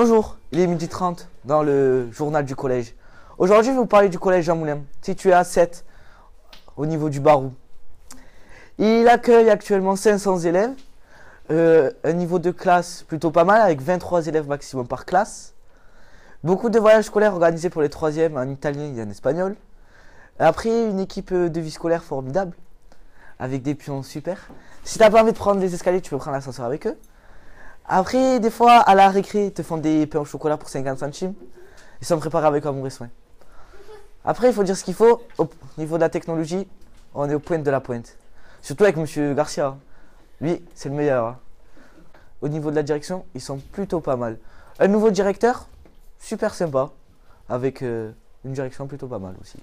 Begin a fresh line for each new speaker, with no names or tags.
Bonjour, il est midi 30 dans le journal du collège. Aujourd'hui, je vais vous parler du collège Jean Moulin, situé à 7 au niveau du Barou. Il accueille actuellement 500 élèves, euh, un niveau de classe plutôt pas mal avec 23 élèves maximum par classe. Beaucoup de voyages scolaires organisés pour les troisièmes en italien et en espagnol. Après, une équipe de vie scolaire formidable avec des pions super. Si t'as pas envie de prendre les escaliers, tu peux prendre l'ascenseur avec eux. Après, des fois, à la récré, ils te font des pains au chocolat pour 50 centimes. Ils sont préparés avec amour et soin. Après, il faut dire ce qu'il faut. Au niveau de la technologie, on est au point de la pointe. Surtout avec Monsieur Garcia. Lui, c'est le meilleur. hein. Au niveau de la direction, ils sont plutôt pas mal. Un nouveau directeur, super sympa. Avec euh, une direction plutôt pas mal aussi.